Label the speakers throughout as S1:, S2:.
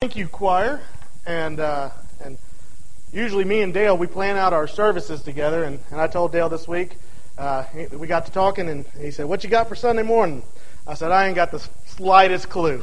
S1: Thank you, choir. And uh, and usually me and Dale we plan out our services together. And, and I told Dale this week uh, we got to talking, and he said, "What you got for Sunday morning?" I said, "I ain't got the slightest clue."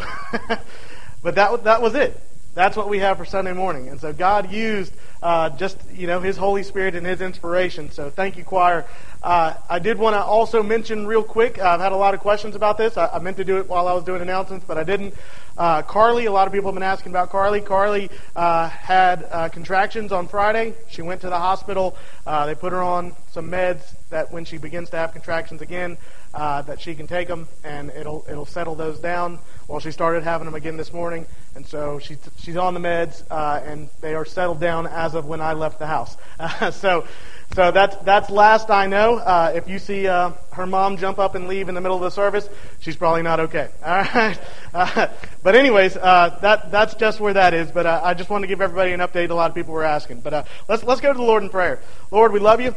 S1: but that that was it. That's what we have for Sunday morning. And so God used uh, just you know His Holy Spirit and His inspiration. So thank you, choir. Uh, I did want to also mention real quick. I've had a lot of questions about this. I, I meant to do it while I was doing announcements, but I didn't. Uh, Carly, a lot of people have been asking about Carly. Carly uh, had uh, contractions on Friday. She went to the hospital. Uh, they put her on some meds that when she begins to have contractions again, uh, that she can take them and it'll it'll settle those down. Well, she started having them again this morning, and so she's she's on the meds uh, and they are settled down as of when I left the house. so so that's that's last I know. Uh, if you see uh, her mom jump up and leave in the middle of the service, she's probably not okay. All right. Uh, but anyways, uh, that that's just where that is. But uh, I just wanted to give everybody an update. A lot of people were asking. But uh, let's let's go to the Lord in prayer. Lord, we love you.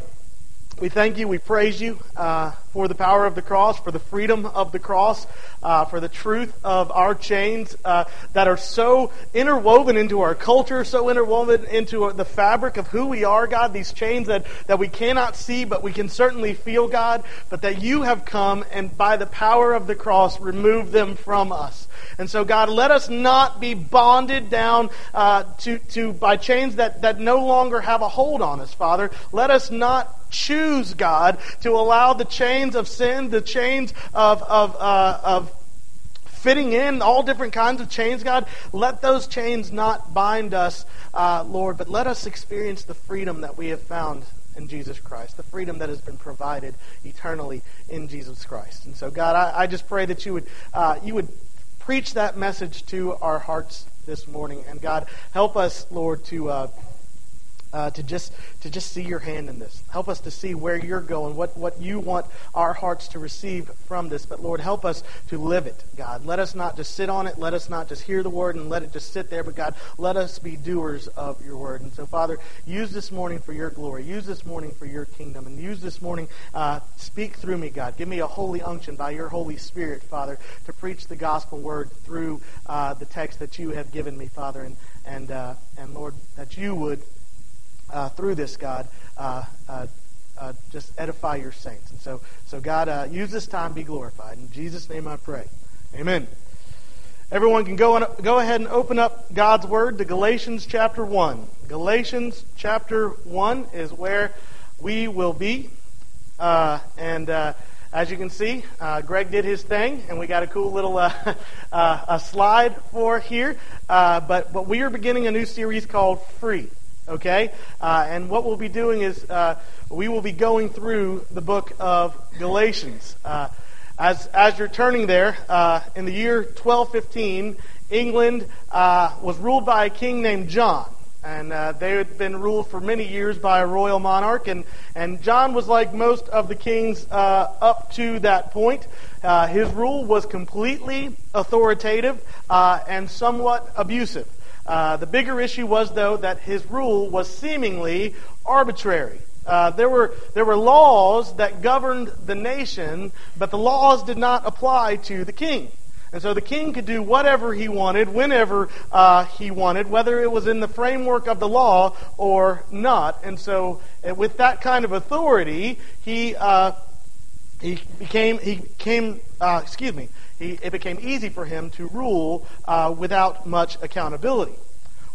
S1: We thank you. We praise you uh, for the power of the cross, for the freedom of the cross, uh, for the truth of our chains uh, that are so interwoven into our culture, so interwoven into the fabric of who we are, God. These chains that, that we cannot see, but we can certainly feel, God, but that you have come and by the power of the cross removed them from us. And so, God, let us not be bonded down uh, to, to by chains that, that no longer have a hold on us, Father. Let us not choose, God, to allow the chains of sin, the chains of, of, uh, of fitting in all different kinds of chains, God, let those chains not bind us, uh, Lord, but let us experience the freedom that we have found in Jesus Christ, the freedom that has been provided eternally in Jesus Christ. And so, God, I, I just pray that you would, uh, you would preach that message to our hearts this morning. And God, help us, Lord, to. Uh, uh, to just to just see your hand in this. Help us to see where you're going, what what you want our hearts to receive from this. But Lord, help us to live it, God. Let us not just sit on it. Let us not just hear the word and let it just sit there. But God, let us be doers of your word. And so, Father, use this morning for your glory. Use this morning for your kingdom, and use this morning. Uh, speak through me, God. Give me a holy unction by your Holy Spirit, Father, to preach the gospel word through uh, the text that you have given me, Father, and and uh, and Lord, that you would uh, through this, God, uh, uh, uh, just edify your saints. And so, so God, uh, use this time, be glorified. In Jesus' name I pray. Amen. Everyone can go, on, go ahead and open up God's Word to Galatians chapter 1. Galatians chapter 1 is where we will be. And as you can see, uh, Greg did his thing, and we got a cool little uh, uh, a slide for here. but, but we are beginning a new series called Free. Okay? Uh, and what we'll be doing is uh, we will be going through the book of Galatians. Uh, as, as you're turning there, uh, in the year 1215, England uh, was ruled by a king named John. And uh, they had been ruled for many years by a royal monarch. And, and John was like most of the kings up to that point. his rule was completely authoritative and somewhat abusive. Uh, the bigger issue was, though, that his rule was seemingly arbitrary. Uh, there were there were laws that governed the nation, but the laws did not apply to the king. And so the king could do whatever he wanted, whenever uh, he wanted, whether it was in the framework of the law or not. And so, uh, with that kind of authority, he uh, he became he came uh, excuse me he, it became easy for him to rule uh, without much accountability.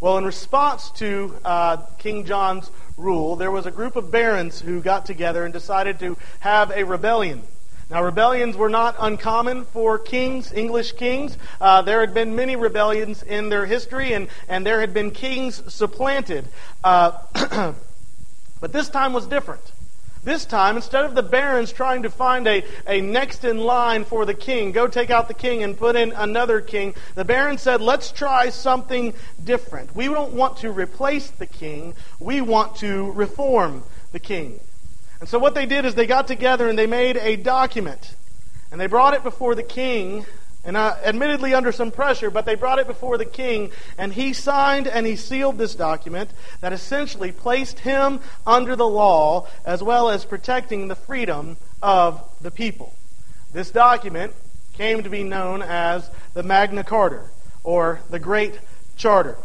S1: Well, in response to uh, King John's rule, there was a group of barons who got together and decided to have a rebellion. Now, rebellions were not uncommon for kings, English kings. Uh, there had been many rebellions in their history, and, and there had been kings supplanted. Uh, but this time was different. This time, instead of the barons trying to find a, a next in line for the king, go take out the king and put in another king, the barons said, let's try something different. We don't want to replace the king, we want to reform the king. And so what they did is they got together and they made a document. And they brought it before the king and uh, admittedly under some pressure, but they brought it before the king, and he signed and he sealed this document that essentially placed him under the law as well as protecting the freedom of the people. This document came to be known as the Magna Carta, or the Great charter.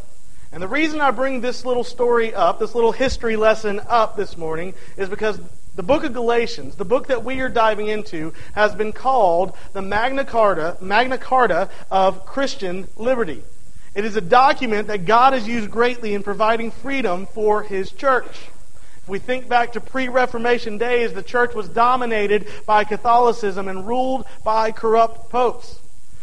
S1: And the reason I bring this little story up, this little history lesson up this morning, is because the book of Galatians, the book that we are diving into, has been called the Magna Carta, Magna Carta of Christian liberty. It is a document that God has used greatly in providing freedom for His church. If we think back to pre Reformation days, the church was dominated by Catholicism and ruled by corrupt popes.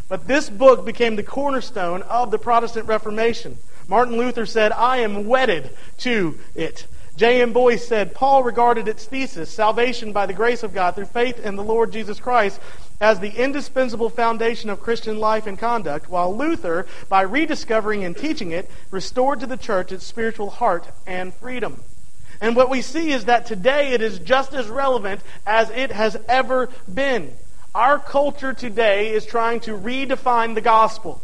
S1: But this book became the cornerstone of the Protestant Reformation. Martin Luther said, I am wedded to it. J.M. Boice said, Paul regarded its thesis, salvation by the grace of God through faith in the Lord Jesus Christ, as the indispensable foundation of Christian life and conduct, while Luther, by rediscovering and teaching it, restored to the church its spiritual heart and freedom. And what we see is that today it is just as relevant as it has ever been. Our culture today is trying to redefine the gospel.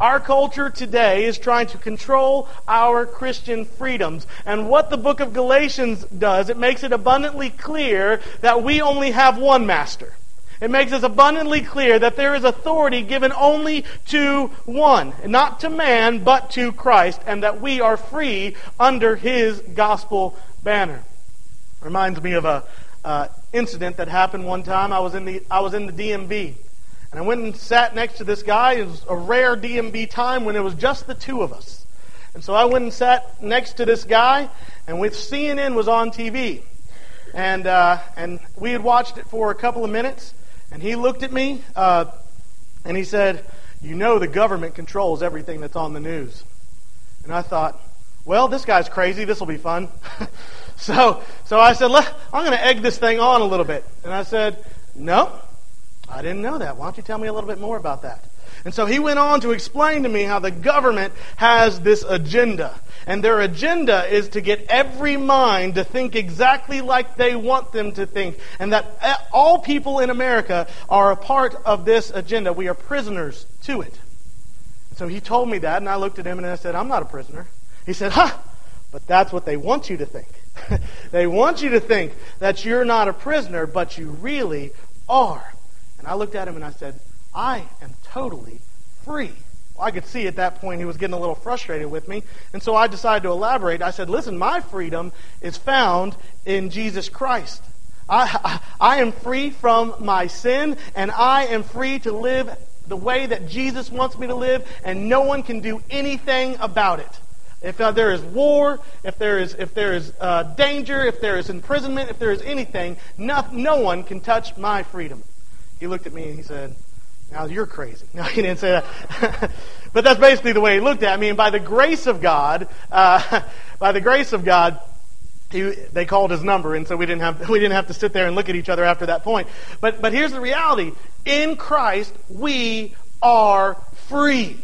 S1: Our culture today is trying to control our Christian freedoms. And what the book of Galatians does, it makes it abundantly clear that we only have one master. It makes us abundantly clear that there is authority given only to one, not to man, but to Christ, and that we are free under his gospel banner. Reminds me of a uh, incident that happened one time. I was in the I was in the DMV, and I went and sat next to this guy. It was a rare DMV time when it was just the two of us. And so I went and sat next to this guy, and with CNN was on TV, and uh, and we had watched it for a couple of minutes. And he looked at me uh, and he said, You know, the government controls everything that's on the news. And I thought, Well, this guy's crazy. This will be fun. so, so I said, I'm going to egg this thing on a little bit. And I said, No, I didn't know that. Why don't you tell me a little bit more about that? And so he went on to explain to me how the government has this agenda. And their agenda is to get every mind to think exactly like they want them to think. And that all people in America are a part of this agenda. We are prisoners to it. So he told me that, and I looked at him and I said, I'm not a prisoner. He said, Ha! But that's what they want you to think. they want you to think that you're not a prisoner, but you really are. And I looked at him and I said, I am totally free. Well, I could see at that point he was getting a little frustrated with me. And so I decided to elaborate. I said, Listen, my freedom is found in Jesus Christ. I, I, I am free from my sin, and I am free to live the way that Jesus wants me to live, and no one can do anything about it. If uh, there is war, if there is, if there is uh, danger, if there is imprisonment, if there is anything, no, no one can touch my freedom. He looked at me and he said, now you're crazy. No, he didn't say that. but that's basically the way he looked at me. And by the grace of God, uh, by the grace of God, he, they called his number, and so we didn't have we didn't have to sit there and look at each other after that point. But but here's the reality: in Christ we are free.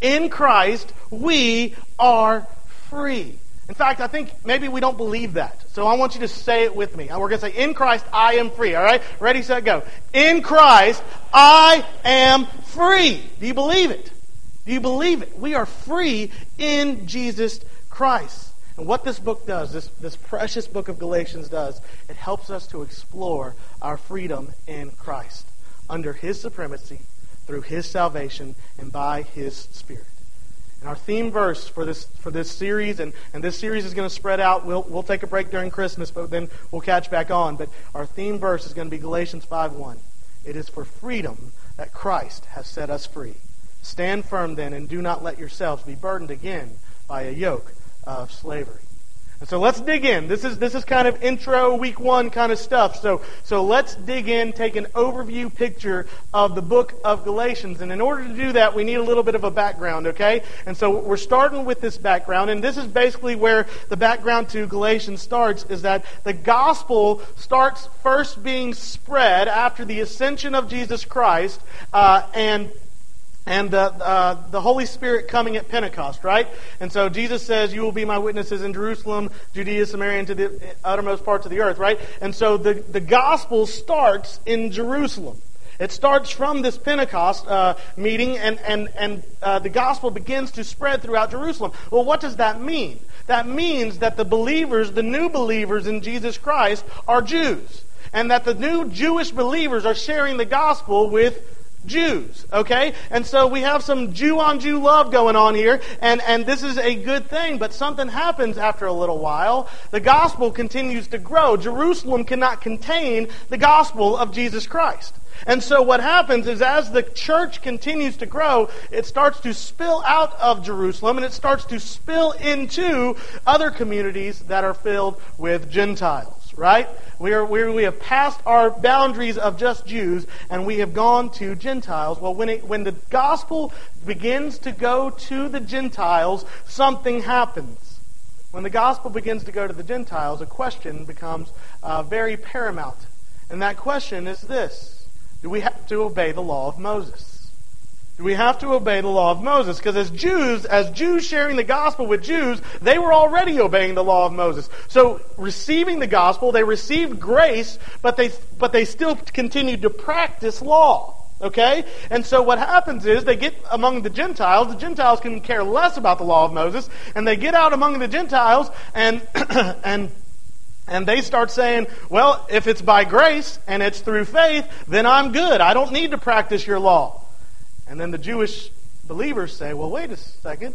S1: In Christ we are free. In fact, I think maybe we don't believe that. So I want you to say it with me. We're going to say, In Christ, I am free. All right? Ready, set, go. In Christ, I am free. Do you believe it? Do you believe it? We are free in Jesus Christ. And what this book does, this, this precious book of Galatians does, it helps us to explore our freedom in Christ under His supremacy, through His salvation, and by His Spirit. And our theme verse for this for this series, and, and this series is going to spread out. We'll we'll take a break during Christmas, but then we'll catch back on. But our theme verse is going to be Galatians 5:1. It is for freedom that Christ has set us free. Stand firm then, and do not let yourselves be burdened again by a yoke of slavery. And so let's dig in. This is, this is kind of intro week one kind of stuff. So, so let's dig in, take an overview picture of the book of Galatians. And in order to do that, we need a little bit of a background, okay? And so we're starting with this background. And this is basically where the background to Galatians starts, is that the gospel starts first being spread after the ascension of Jesus Christ, uh, and and the, uh, the Holy Spirit coming at Pentecost, right? And so Jesus says, You will be my witnesses in Jerusalem, Judea, Samaria, and to the uttermost parts of the earth, right? And so the, the gospel starts in Jerusalem. It starts from this Pentecost uh, meeting, and, and, and uh, the gospel begins to spread throughout Jerusalem. Well, what does that mean? That means that the believers, the new believers in Jesus Christ, are Jews. And that the new Jewish believers are sharing the gospel with Jews, okay? And so we have some Jew on Jew love going on here, and, and this is a good thing, but something happens after a little while. The gospel continues to grow. Jerusalem cannot contain the gospel of Jesus Christ. And so what happens is as the church continues to grow, it starts to spill out of Jerusalem and it starts to spill into other communities that are filled with Gentiles, right? We, are, we, we have passed our boundaries of just Jews and we have gone to Gentiles. Well, when, it, when the gospel begins to go to the Gentiles, something happens. When the gospel begins to go to the Gentiles, a question becomes uh, very paramount. And that question is this do we have to obey the law of Moses? Do we have to obey the law of Moses? Because as Jews, as Jews sharing the gospel with Jews, they were already obeying the law of Moses. So receiving the gospel, they received grace, but they but they still continued to practice law. Okay? And so what happens is they get among the Gentiles. The Gentiles can care less about the law of Moses, and they get out among the Gentiles and and and they start saying, well, if it's by grace and it's through faith, then I'm good. I don't need to practice your law. And then the Jewish believers say, well, wait a second.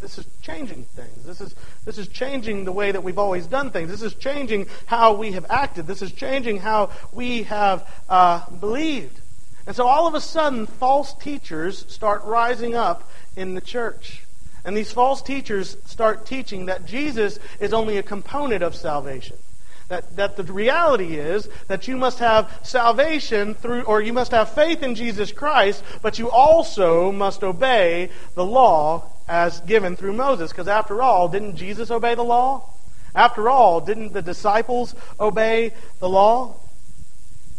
S1: This is changing things. This is, this is changing the way that we've always done things. This is changing how we have acted. This is changing how we have uh, believed. And so all of a sudden, false teachers start rising up in the church. And these false teachers start teaching that Jesus is only a component of salvation. That, that the reality is that you must have salvation through, or you must have faith in Jesus Christ, but you also must obey the law as given through Moses. Because after all, didn't Jesus obey the law? After all, didn't the disciples obey the law?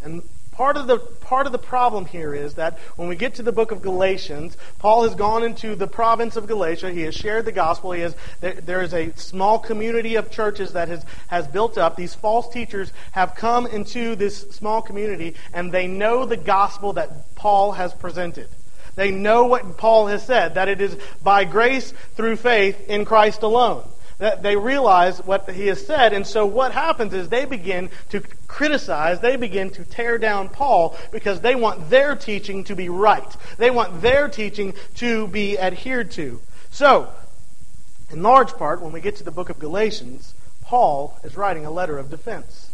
S1: And Part of, the, part of the problem here is that when we get to the book of Galatians, Paul has gone into the province of Galatia. He has shared the gospel. He has, there, there is a small community of churches that has, has built up. These false teachers have come into this small community, and they know the gospel that Paul has presented. They know what Paul has said, that it is by grace through faith in Christ alone they realize what he has said. And so what happens is they begin to criticize, they begin to tear down Paul because they want their teaching to be right. They want their teaching to be adhered to. So, in large part, when we get to the book of Galatians, Paul is writing a letter of defense.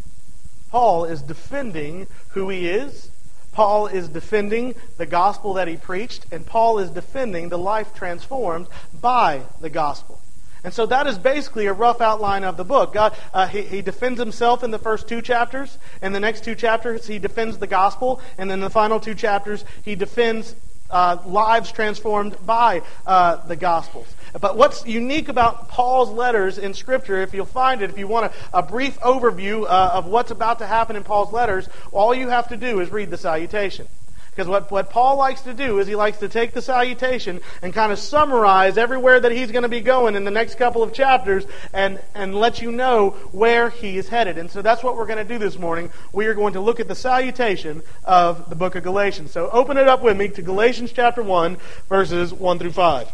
S1: Paul is defending who he is. Paul is defending the gospel that he preached, and Paul is defending the life transformed by the gospel. And so that is basically a rough outline of the book. God, uh, he, he defends himself in the first two chapters. In the next two chapters, he defends the gospel. And then the final two chapters, he defends uh, lives transformed by uh, the Gospels. But what's unique about Paul's letters in Scripture, if you'll find it, if you want a, a brief overview uh, of what's about to happen in Paul's letters, all you have to do is read the salutation. Because what, what Paul likes to do is he likes to take the salutation and kind of summarize everywhere that he's going to be going in the next couple of chapters and, and let you know where he is headed. And so that's what we're going to do this morning. We are going to look at the salutation of the book of Galatians. So open it up with me to Galatians chapter 1, verses 1 through 5. It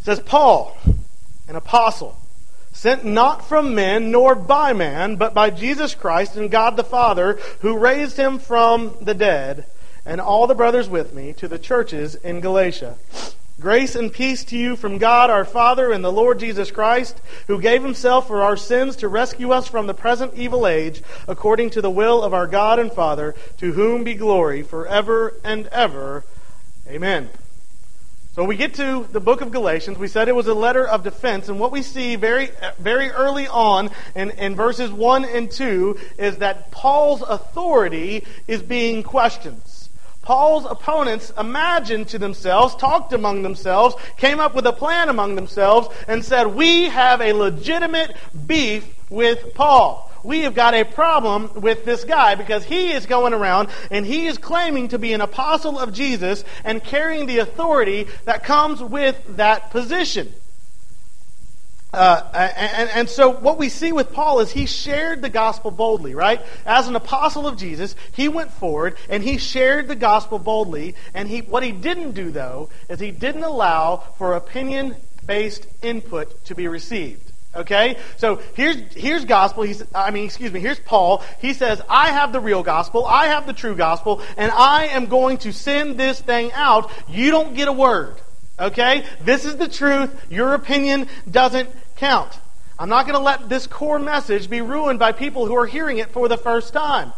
S1: says, Paul, an apostle sent not from men nor by man, but by Jesus Christ and God the Father, who raised him from the dead, and all the brothers with me, to the churches in Galatia. Grace and peace to you from God our Father and the Lord Jesus Christ, who gave himself for our sins to rescue us from the present evil age, according to the will of our God and Father, to whom be glory forever and ever. Amen. So we get to the book of Galatians. We said it was a letter of defense, and what we see very, very early on in, in verses 1 and 2 is that Paul's authority is being questioned. Paul's opponents imagined to themselves, talked among themselves, came up with a plan among themselves, and said, We have a legitimate beef with Paul we have got a problem with this guy because he is going around and he is claiming to be an apostle of Jesus and carrying the authority that comes with that position. Uh, and, and, so what we see with Paul is he shared the gospel boldly, right? As an apostle of Jesus, he went forward and he shared the gospel boldly. And he, what he didn't do, though, is he didn't allow for opinion based input to be received. Okay? So here's, here's gospel. He's, I mean, excuse me, here's Paul. He says, I have the real gospel. I have the true gospel. And I am going to send this thing out. You don't get a word. Okay? This is the truth. Your opinion doesn't count. I'm not going to let this core message be ruined by people who are hearing it for the first time.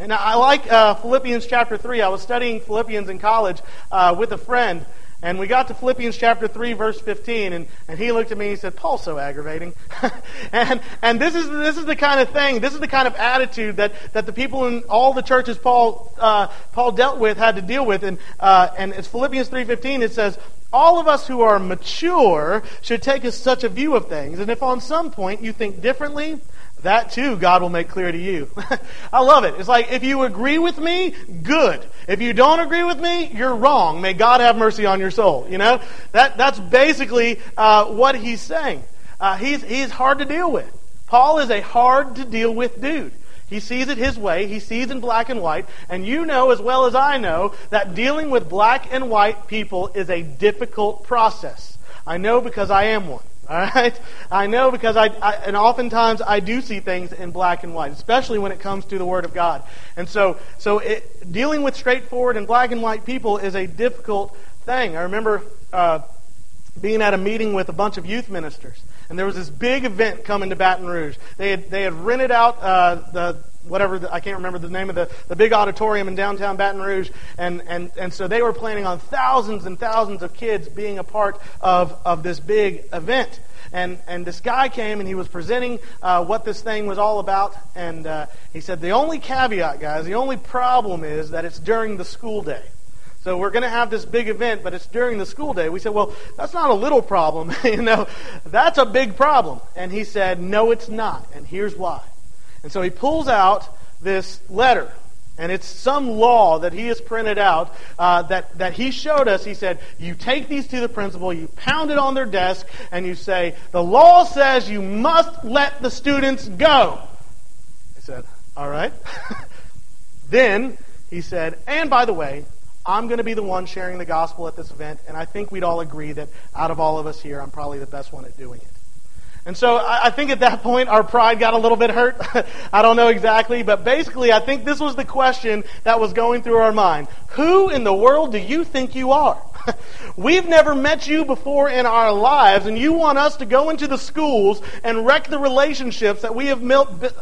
S1: And I like uh, Philippians chapter 3. I was studying Philippians in college uh, with a friend, and we got to Philippians chapter 3, verse 15, and, and he looked at me and he said, Paul's so aggravating. and and this, is, this is the kind of thing, this is the kind of attitude that, that the people in all the churches Paul, uh, Paul dealt with had to deal with. And, uh, and it's Philippians 3.15, it says, all of us who are mature should take such a view of things. And if on some point you think differently, that too God will make clear to you. I love it. It's like if you agree with me, good. If you don't agree with me, you're wrong. May God have mercy on your soul. You know that that's basically uh, what he's saying. Uh, he's he's hard to deal with. Paul is a hard to deal with dude. He sees it his way. He sees in black and white. And you know as well as I know that dealing with black and white people is a difficult process. I know because I am one. All right? I know because I, I, and oftentimes I do see things in black and white, especially when it comes to the Word of God. And so, so it, dealing with straightforward and black and white people is a difficult thing. I remember uh, being at a meeting with a bunch of youth ministers, and there was this big event coming to Baton Rouge. They had, they had rented out uh, the whatever the, I can't remember the name of the, the big auditorium in downtown Baton Rouge, and, and, and so they were planning on thousands and thousands of kids being a part of, of this big event. And, and this guy came and he was presenting uh, what this thing was all about, and uh, he said, The only caveat, guys, the only problem is that it's during the school day. So we're going to have this big event, but it's during the school day. We said, well, that's not a little problem. you know, that's a big problem. And he said, no, it's not. And here's why. And so he pulls out this letter. And it's some law that he has printed out uh, that, that he showed us. He said, You take these to the principal, you pound it on their desk, and you say, The law says you must let the students go. I said, All right. then he said, And by the way, I'm going to be the one sharing the gospel at this event, and I think we'd all agree that out of all of us here, I'm probably the best one at doing it. And so I think at that point our pride got a little bit hurt. I don't know exactly, but basically I think this was the question that was going through our mind. Who in the world do you think you are? We've never met you before in our lives, and you want us to go into the schools and wreck the relationships that we have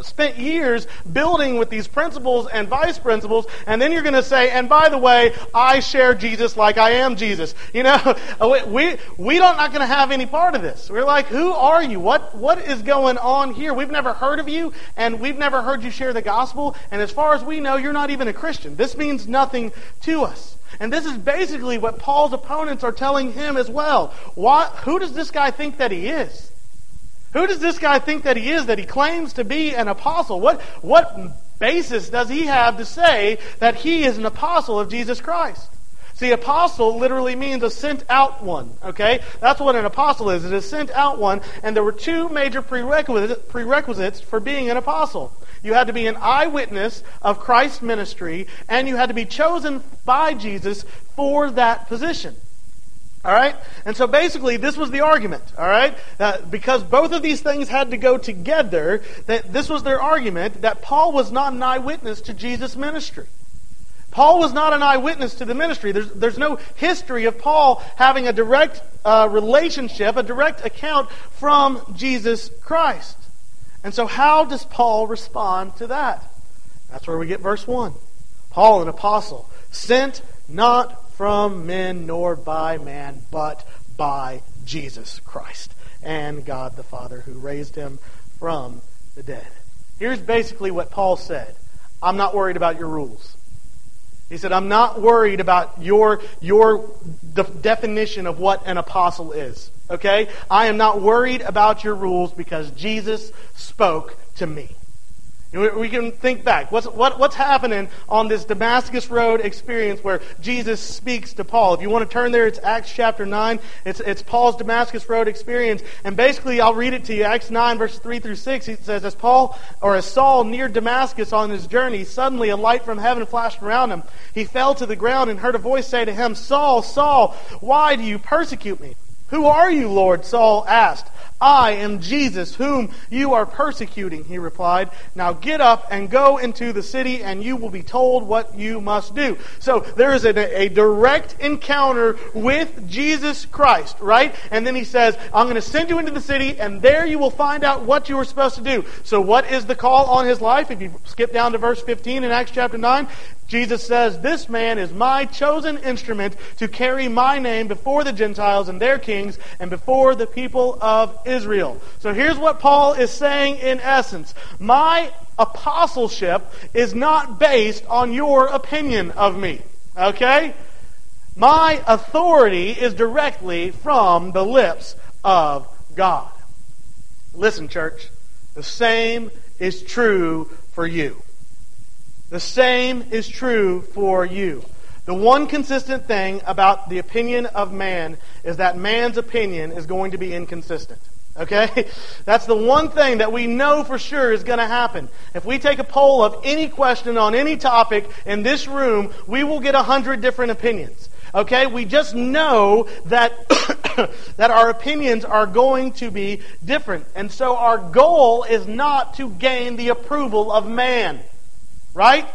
S1: spent years building with these principals and vice principals, and then you're going to say, and by the way, I share Jesus like I am Jesus. You know, we, we don't not going to have any part of this. We're like, who are you? What, what is going on here? We've never heard of you, and we've never heard you share the gospel, and as far as we know, you're not even a Christian. This means nothing to us. And this is basically what Paul's opponents are telling him as well. What, who does this guy think that he is? Who does this guy think that he is that he claims to be an apostle? What, what basis does he have to say that he is an apostle of Jesus Christ? See, apostle literally means a sent out one, okay? That's what an apostle is. It is sent out one, and there were two major prerequisites for being an apostle. You had to be an eyewitness of Christ's ministry, and you had to be chosen by Jesus for that position. All right? And so basically, this was the argument. All right? Uh, because both of these things had to go together, that this was their argument that Paul was not an eyewitness to Jesus' ministry. Paul was not an eyewitness to the ministry. There's, there's no history of Paul having a direct uh, relationship, a direct account from Jesus Christ. And so, how does Paul respond to that? That's where we get verse 1. Paul, an apostle, sent not from men nor by man, but by Jesus Christ and God the Father who raised him from the dead. Here's basically what Paul said I'm not worried about your rules. He said, I'm not worried about your, your definition of what an apostle is. Okay? I am not worried about your rules because Jesus spoke to me. We can think back. What's, what, what's happening on this Damascus Road experience where Jesus speaks to Paul? If you want to turn there, it's Acts chapter 9. It's, it's Paul's Damascus Road experience. And basically, I'll read it to you. Acts 9, verses 3 through 6. It says, As Paul, or as Saul neared Damascus on his journey, suddenly a light from heaven flashed around him. He fell to the ground and heard a voice say to him, Saul, Saul, why do you persecute me? Who are you, Lord? Saul asked. I am Jesus, whom you are persecuting, he replied. Now get up and go into the city, and you will be told what you must do. So there is a, a direct encounter with Jesus Christ, right? And then he says, I'm going to send you into the city, and there you will find out what you are supposed to do. So what is the call on his life? If you skip down to verse 15 in Acts chapter 9, Jesus says, This man is my chosen instrument to carry my name before the Gentiles and their kings and before the people of Israel. So here's what Paul is saying in essence My apostleship is not based on your opinion of me. Okay? My authority is directly from the lips of God. Listen, church, the same is true for you. The same is true for you. The one consistent thing about the opinion of man is that man's opinion is going to be inconsistent. Okay? That's the one thing that we know for sure is going to happen. If we take a poll of any question on any topic in this room, we will get a hundred different opinions. Okay? We just know that, that our opinions are going to be different. And so our goal is not to gain the approval of man. Right?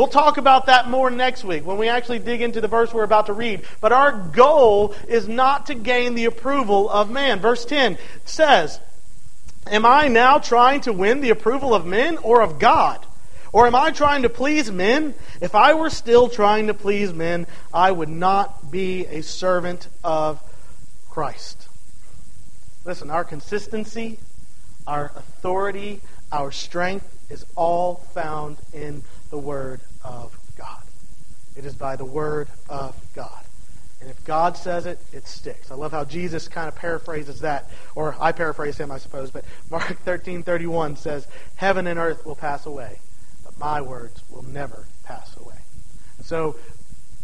S1: We'll talk about that more next week when we actually dig into the verse we're about to read. But our goal is not to gain the approval of man. Verse 10 says, Am I now trying to win the approval of men or of God? Or am I trying to please men? If I were still trying to please men, I would not be a servant of Christ. Listen, our consistency, our authority, our strength is all found in the Word of God. It is by the Word of God. And if God says it, it sticks. I love how Jesus kind of paraphrases that, or I paraphrase him, I suppose. But Mark thirteen thirty one says, "Heaven and earth will pass away, but my words will never pass away." And so,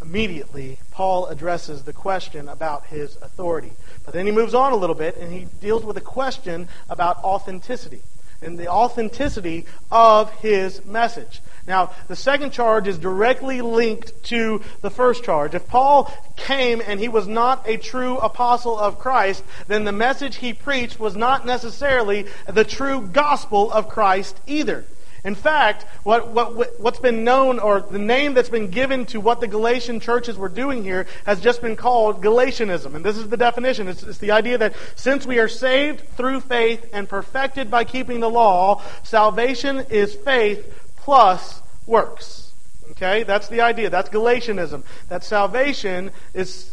S1: immediately, Paul addresses the question about his authority. But then he moves on a little bit, and he deals with a question about authenticity and the authenticity of his message. Now, the second charge is directly linked to the first charge. If Paul came and he was not a true apostle of Christ, then the message he preached was not necessarily the true gospel of Christ either. In fact, what, what, what's been known, or the name that's been given to what the Galatian churches were doing here, has just been called Galatianism. And this is the definition. It's, it's the idea that since we are saved through faith and perfected by keeping the law, salvation is faith plus works. Okay? That's the idea. That's Galatianism. That salvation is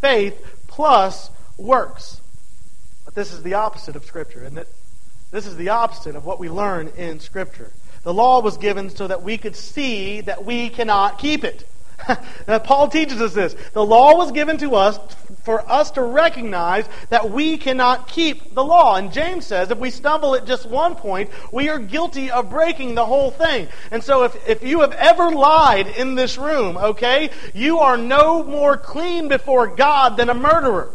S1: faith plus works. But this is the opposite of Scripture, isn't it? This is the opposite of what we learn in Scripture. The law was given so that we could see that we cannot keep it. Paul teaches us this. The law was given to us for us to recognize that we cannot keep the law. And James says if we stumble at just one point, we are guilty of breaking the whole thing. And so if, if you have ever lied in this room, okay, you are no more clean before God than a murderer.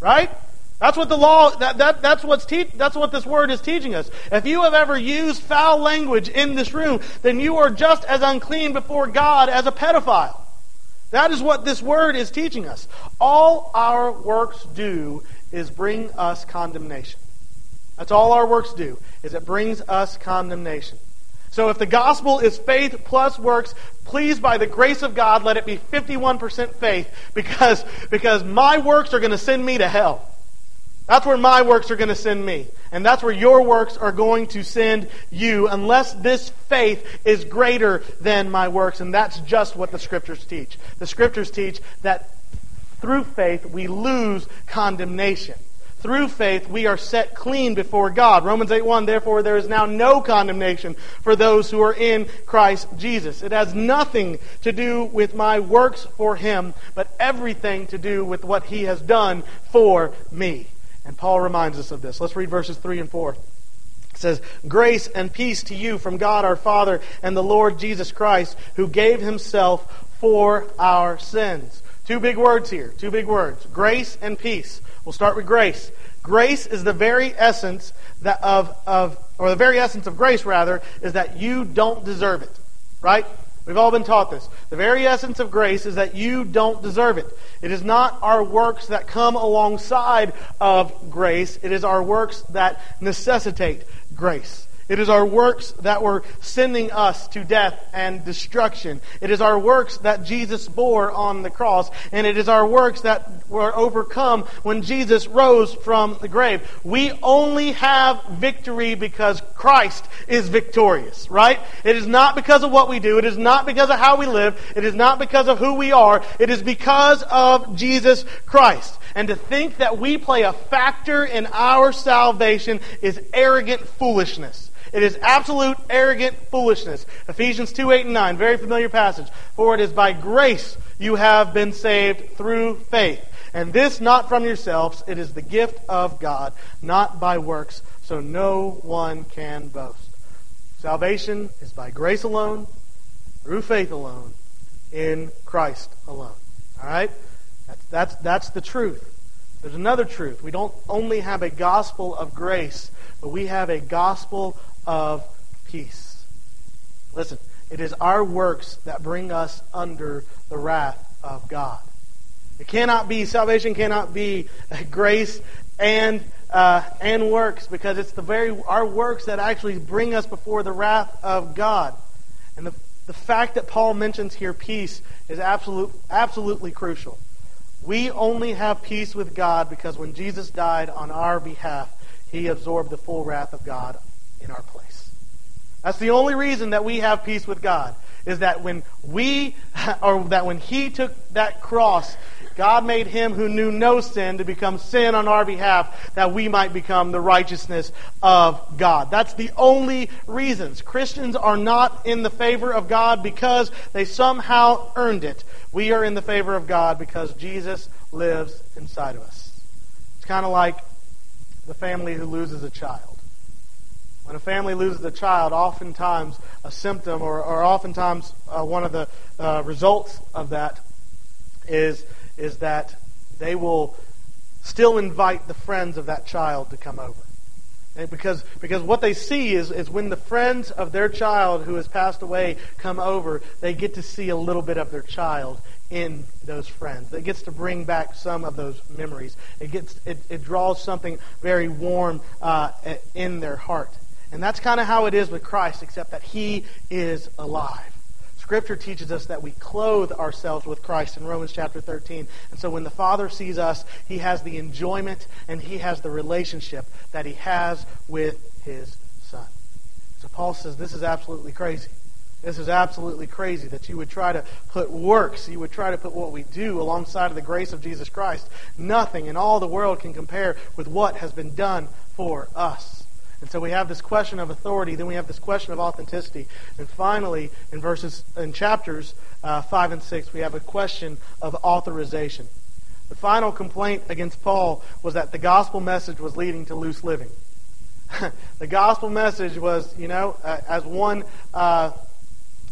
S1: Right? That's what the law, that, that, that's, what's te- that's what this word is teaching us. If you have ever used foul language in this room, then you are just as unclean before God as a pedophile. That is what this word is teaching us. All our works do is bring us condemnation. That's all our works do, is it brings us condemnation. So if the gospel is faith plus works, please, by the grace of God, let it be 51% faith because, because my works are going to send me to hell. That's where my works are going to send me. And that's where your works are going to send you, unless this faith is greater than my works. And that's just what the Scriptures teach. The Scriptures teach that through faith we lose condemnation. Through faith we are set clean before God. Romans 8 1, therefore there is now no condemnation for those who are in Christ Jesus. It has nothing to do with my works for Him, but everything to do with what He has done for me. And Paul reminds us of this. Let's read verses 3 and 4. It says, Grace and peace to you from God our Father and the Lord Jesus Christ, who gave himself for our sins. Two big words here. Two big words. Grace and peace. We'll start with grace. Grace is the very essence that of, of or the very essence of grace rather, is that you don't deserve it. Right? We've all been taught this. The very essence of grace is that you don't deserve it. It is not our works that come alongside of grace, it is our works that necessitate grace. It is our works that were sending us to death and destruction. It is our works that Jesus bore on the cross. And it is our works that were overcome when Jesus rose from the grave. We only have victory because Christ is victorious, right? It is not because of what we do. It is not because of how we live. It is not because of who we are. It is because of Jesus Christ. And to think that we play a factor in our salvation is arrogant foolishness. It is absolute arrogant foolishness. Ephesians 2, 8, and 9, very familiar passage. For it is by grace you have been saved through faith. And this not from yourselves, it is the gift of God, not by works, so no one can boast. Salvation is by grace alone, through faith alone, in Christ alone. All right? That's, that's, that's the truth. There's another truth. We don't only have a gospel of grace, but we have a gospel of peace. Listen, it is our works that bring us under the wrath of God. It cannot be, salvation cannot be grace and uh, and works because it's the very our works that actually bring us before the wrath of God. And the, the fact that Paul mentions here peace is absolute, absolutely crucial. We only have peace with God because when Jesus died on our behalf, he absorbed the full wrath of God in our place. That's the only reason that we have peace with God is that when we or that when he took that cross God made him who knew no sin to become sin on our behalf that we might become the righteousness of God. That's the only reasons. Christians are not in the favor of God because they somehow earned it. We are in the favor of God because Jesus lives inside of us. It's kind of like the family who loses a child. When a family loses a child, oftentimes a symptom or, or oftentimes uh, one of the uh, results of that is, is that they will still invite the friends of that child to come over. And because, because what they see is, is when the friends of their child who has passed away come over, they get to see a little bit of their child in those friends. It gets to bring back some of those memories. It, gets, it, it draws something very warm uh, in their heart. And that's kind of how it is with Christ, except that he is alive. Scripture teaches us that we clothe ourselves with Christ in Romans chapter 13. And so when the Father sees us, he has the enjoyment and he has the relationship that he has with his Son. So Paul says this is absolutely crazy. This is absolutely crazy that you would try to put works, you would try to put what we do alongside of the grace of Jesus Christ. Nothing in all the world can compare with what has been done for us. And so we have this question of authority, then we have this question of authenticity, and finally, in verses, in chapters uh, five and six, we have a question of authorization. The final complaint against Paul was that the gospel message was leading to loose living. the gospel message was, you know, uh, as one uh,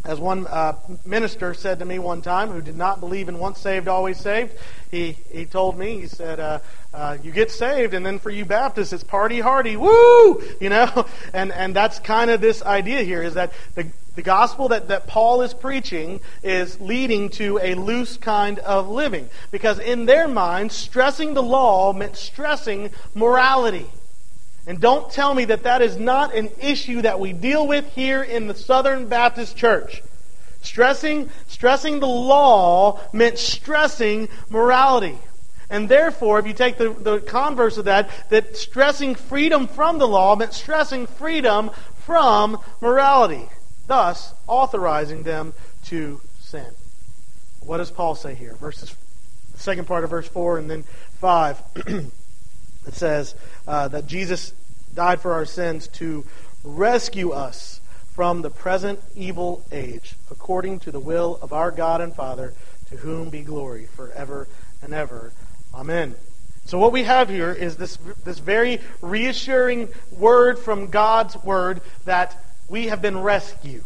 S1: as one uh, minister said to me one time, who did not believe in once saved, always saved, he, he told me, he said, uh, uh, you get saved, and then for you Baptists, it's party hardy, woo! You know? And, and that's kind of this idea here, is that the, the gospel that, that Paul is preaching is leading to a loose kind of living. Because in their mind, stressing the law meant stressing morality. And don't tell me that that is not an issue that we deal with here in the Southern Baptist Church. Stressing, stressing the law meant stressing morality. And therefore, if you take the, the converse of that, that stressing freedom from the law meant stressing freedom from morality, thus authorizing them to sin. What does Paul say here? Verses, the second part of verse 4 and then 5. It says uh, that Jesus died for our sins to rescue us from the present evil age, according to the will of our God and Father, to whom be glory forever and ever. Amen. So what we have here is this, this very reassuring word from God's word that we have been rescued.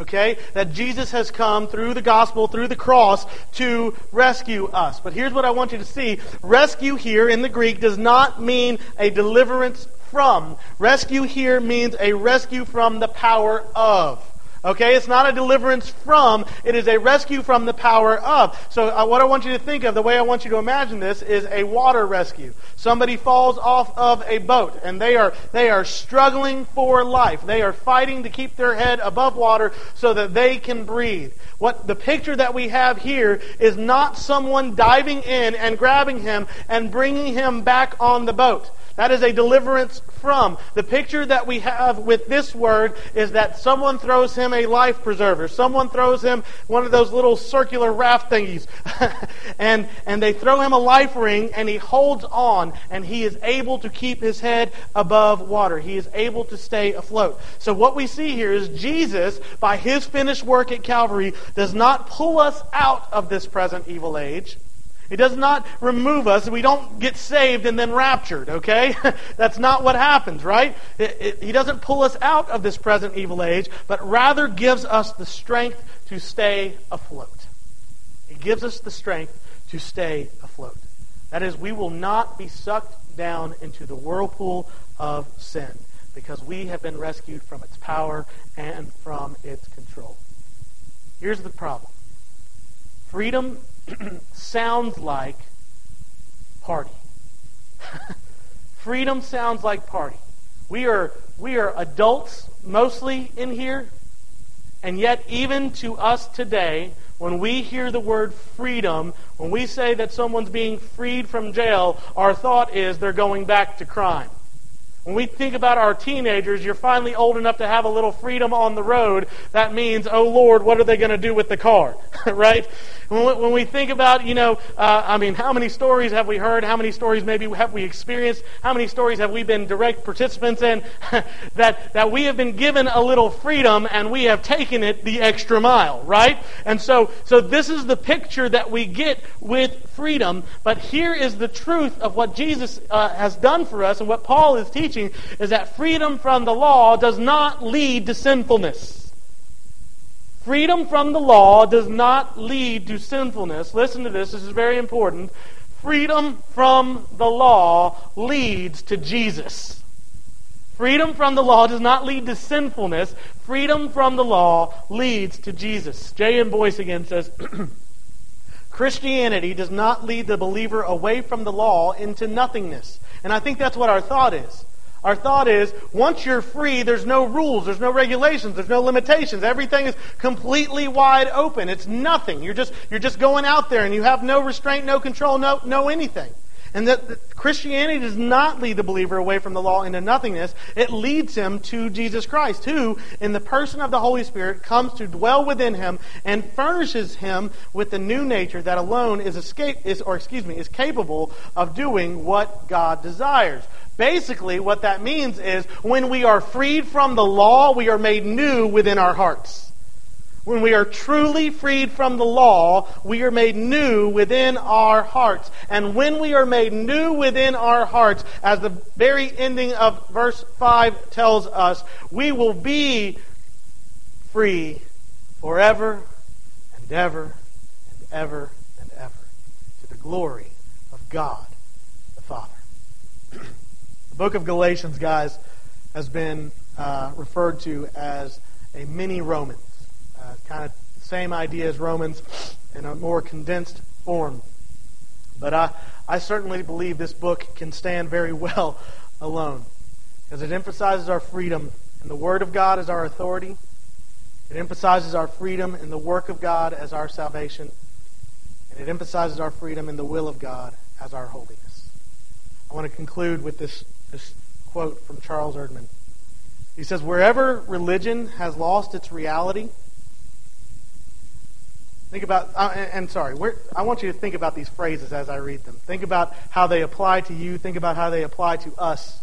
S1: Okay? That Jesus has come through the gospel, through the cross, to rescue us. But here's what I want you to see. Rescue here in the Greek does not mean a deliverance from. Rescue here means a rescue from the power of. Okay, it's not a deliverance from, it is a rescue from the power of. So, uh, what I want you to think of, the way I want you to imagine this, is a water rescue. Somebody falls off of a boat, and they are, they are struggling for life. They are fighting to keep their head above water so that they can breathe. What the picture that we have here is not someone diving in and grabbing him and bringing him back on the boat. That is a deliverance from. The picture that we have with this word is that someone throws him a life preserver. Someone throws him one of those little circular raft thingies. and, and they throw him a life ring and he holds on and he is able to keep his head above water. He is able to stay afloat. So what we see here is Jesus, by his finished work at Calvary, does not pull us out of this present evil age. He does not remove us. We don't get saved and then raptured, okay? That's not what happens, right? It, it, he doesn't pull us out of this present evil age, but rather gives us the strength to stay afloat. He gives us the strength to stay afloat. That is, we will not be sucked down into the whirlpool of sin because we have been rescued from its power and from its control. Here's the problem freedom sounds like party. Freedom sounds like party. We are, we are adults mostly in here, and yet, even to us today, when we hear the word freedom, when we say that someone's being freed from jail, our thought is they're going back to crime. When we think about our teenagers, you're finally old enough to have a little freedom on the road. That means, oh Lord, what are they going to do with the car? right? When we think about, you know, uh, I mean, how many stories have we heard? How many stories maybe have we experienced? How many stories have we been direct participants in? that, that we have been given a little freedom and we have taken it the extra mile, right? And so, so this is the picture that we get with freedom. But here is the truth of what Jesus uh, has done for us and what Paul is teaching is that freedom from the law does not lead to sinfulness. Freedom from the law does not lead to sinfulness. Listen to this, this is very important. Freedom from the law leads to Jesus. Freedom from the law does not lead to sinfulness. Freedom from the law leads to Jesus. J.M. Boice again says Christianity does not lead the believer away from the law into nothingness. And I think that's what our thought is. Our thought is, once you're free, there's no rules, there's no regulations, there's no limitations. Everything is completely wide open. It's nothing. You're just, you're just going out there and you have no restraint, no control, no, no anything. And that, Christianity does not lead the believer away from the law into nothingness. It leads him to Jesus Christ, who, in the person of the Holy Spirit, comes to dwell within him and furnishes him with the new nature that alone is escape is or excuse me is capable of doing what God desires. Basically, what that means is when we are freed from the law, we are made new within our hearts. When we are truly freed from the law, we are made new within our hearts. And when we are made new within our hearts, as the very ending of verse 5 tells us, we will be free forever and ever and ever and ever to the glory of God the Father. the book of Galatians, guys, has been uh, referred to as a mini Romans kind of same idea as Romans in a more condensed form. But I, I certainly believe this book can stand very well alone because it emphasizes our freedom and the Word of God as our authority. It emphasizes our freedom in the work of God as our salvation. And it emphasizes our freedom in the will of God as our holiness. I want to conclude with this, this quote from Charles Erdman. He says, Wherever religion has lost its reality, Think about, uh, and, and sorry, I want you to think about these phrases as I read them. Think about how they apply to you. Think about how they apply to us.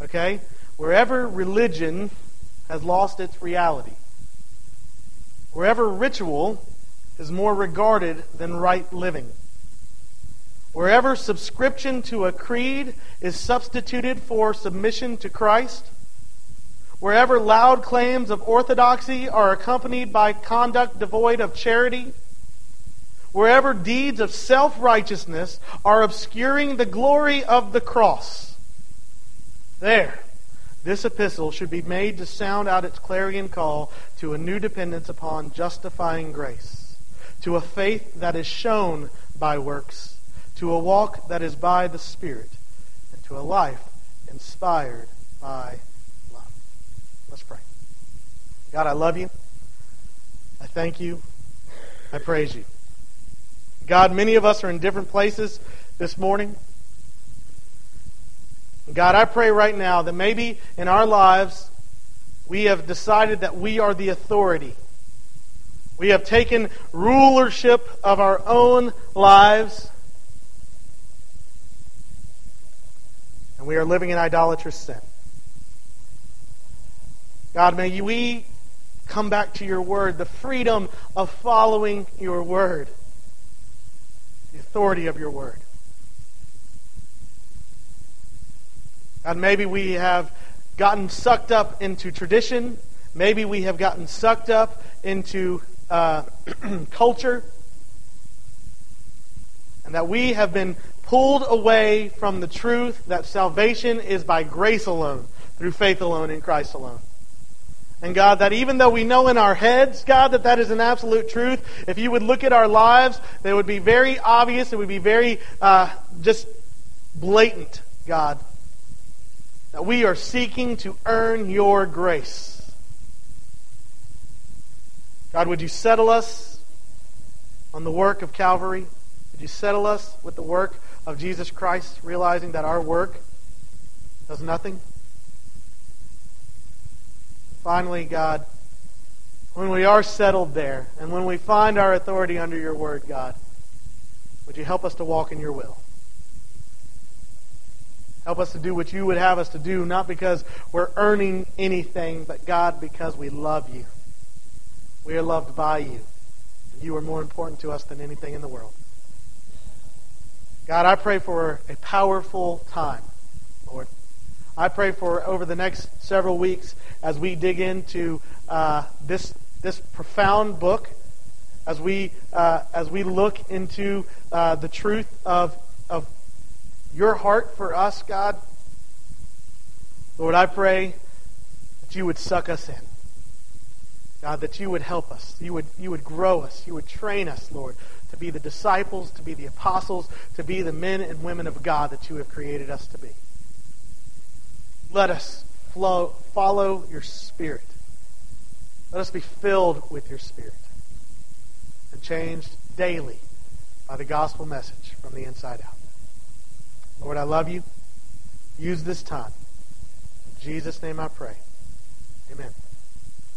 S1: Okay? Wherever religion has lost its reality, wherever ritual is more regarded than right living, wherever subscription to a creed is substituted for submission to Christ, wherever loud claims of orthodoxy are accompanied by conduct devoid of charity, wherever deeds of self righteousness are obscuring the glory of the cross. There. this epistle should be made to sound out its clarion call to a new dependence upon justifying grace, to a faith that is shown by works, to a walk that is by the Spirit, and to a life inspired by love. Let's pray. God, I love you. I thank you. I praise you. God, many of us are in different places this morning. God, I pray right now that maybe in our lives we have decided that we are the authority. We have taken rulership of our own lives. And we are living in idolatrous sin. God, may we come back to your word, the freedom of following your word, the authority of your word. And maybe we have gotten sucked up into tradition. Maybe we have gotten sucked up into uh, culture. And that we have been pulled away from the truth that salvation is by grace alone, through faith alone, in Christ alone. And God, that even though we know in our heads, God, that that is an absolute truth, if you would look at our lives, that would be very obvious, it would be very uh, just blatant, God, that we are seeking to earn your grace. God, would you settle us on the work of Calvary? Would you settle us with the work of Jesus Christ, realizing that our work does nothing? Finally, God, when we are settled there and when we find our authority under your word, God, would you help us to walk in your will? Help us to do what you would have us to do, not because we're earning anything, but God, because we love you. We are loved by you. And you are more important to us than anything in the world. God, I pray for a powerful time, Lord. I pray for over the next several weeks as we dig into uh, this this profound book, as we uh, as we look into uh, the truth of of your heart for us, God. Lord, I pray that you would suck us in. God, that you would help us. You would, you would grow us. You would train us, Lord, to be the disciples, to be the apostles, to be the men and women of God that you have created us to be. Let us flow, follow your Spirit. Let us be filled with your Spirit and changed daily by the gospel message from the inside out. Lord, I love you. Use this time. In Jesus' name I pray. Amen.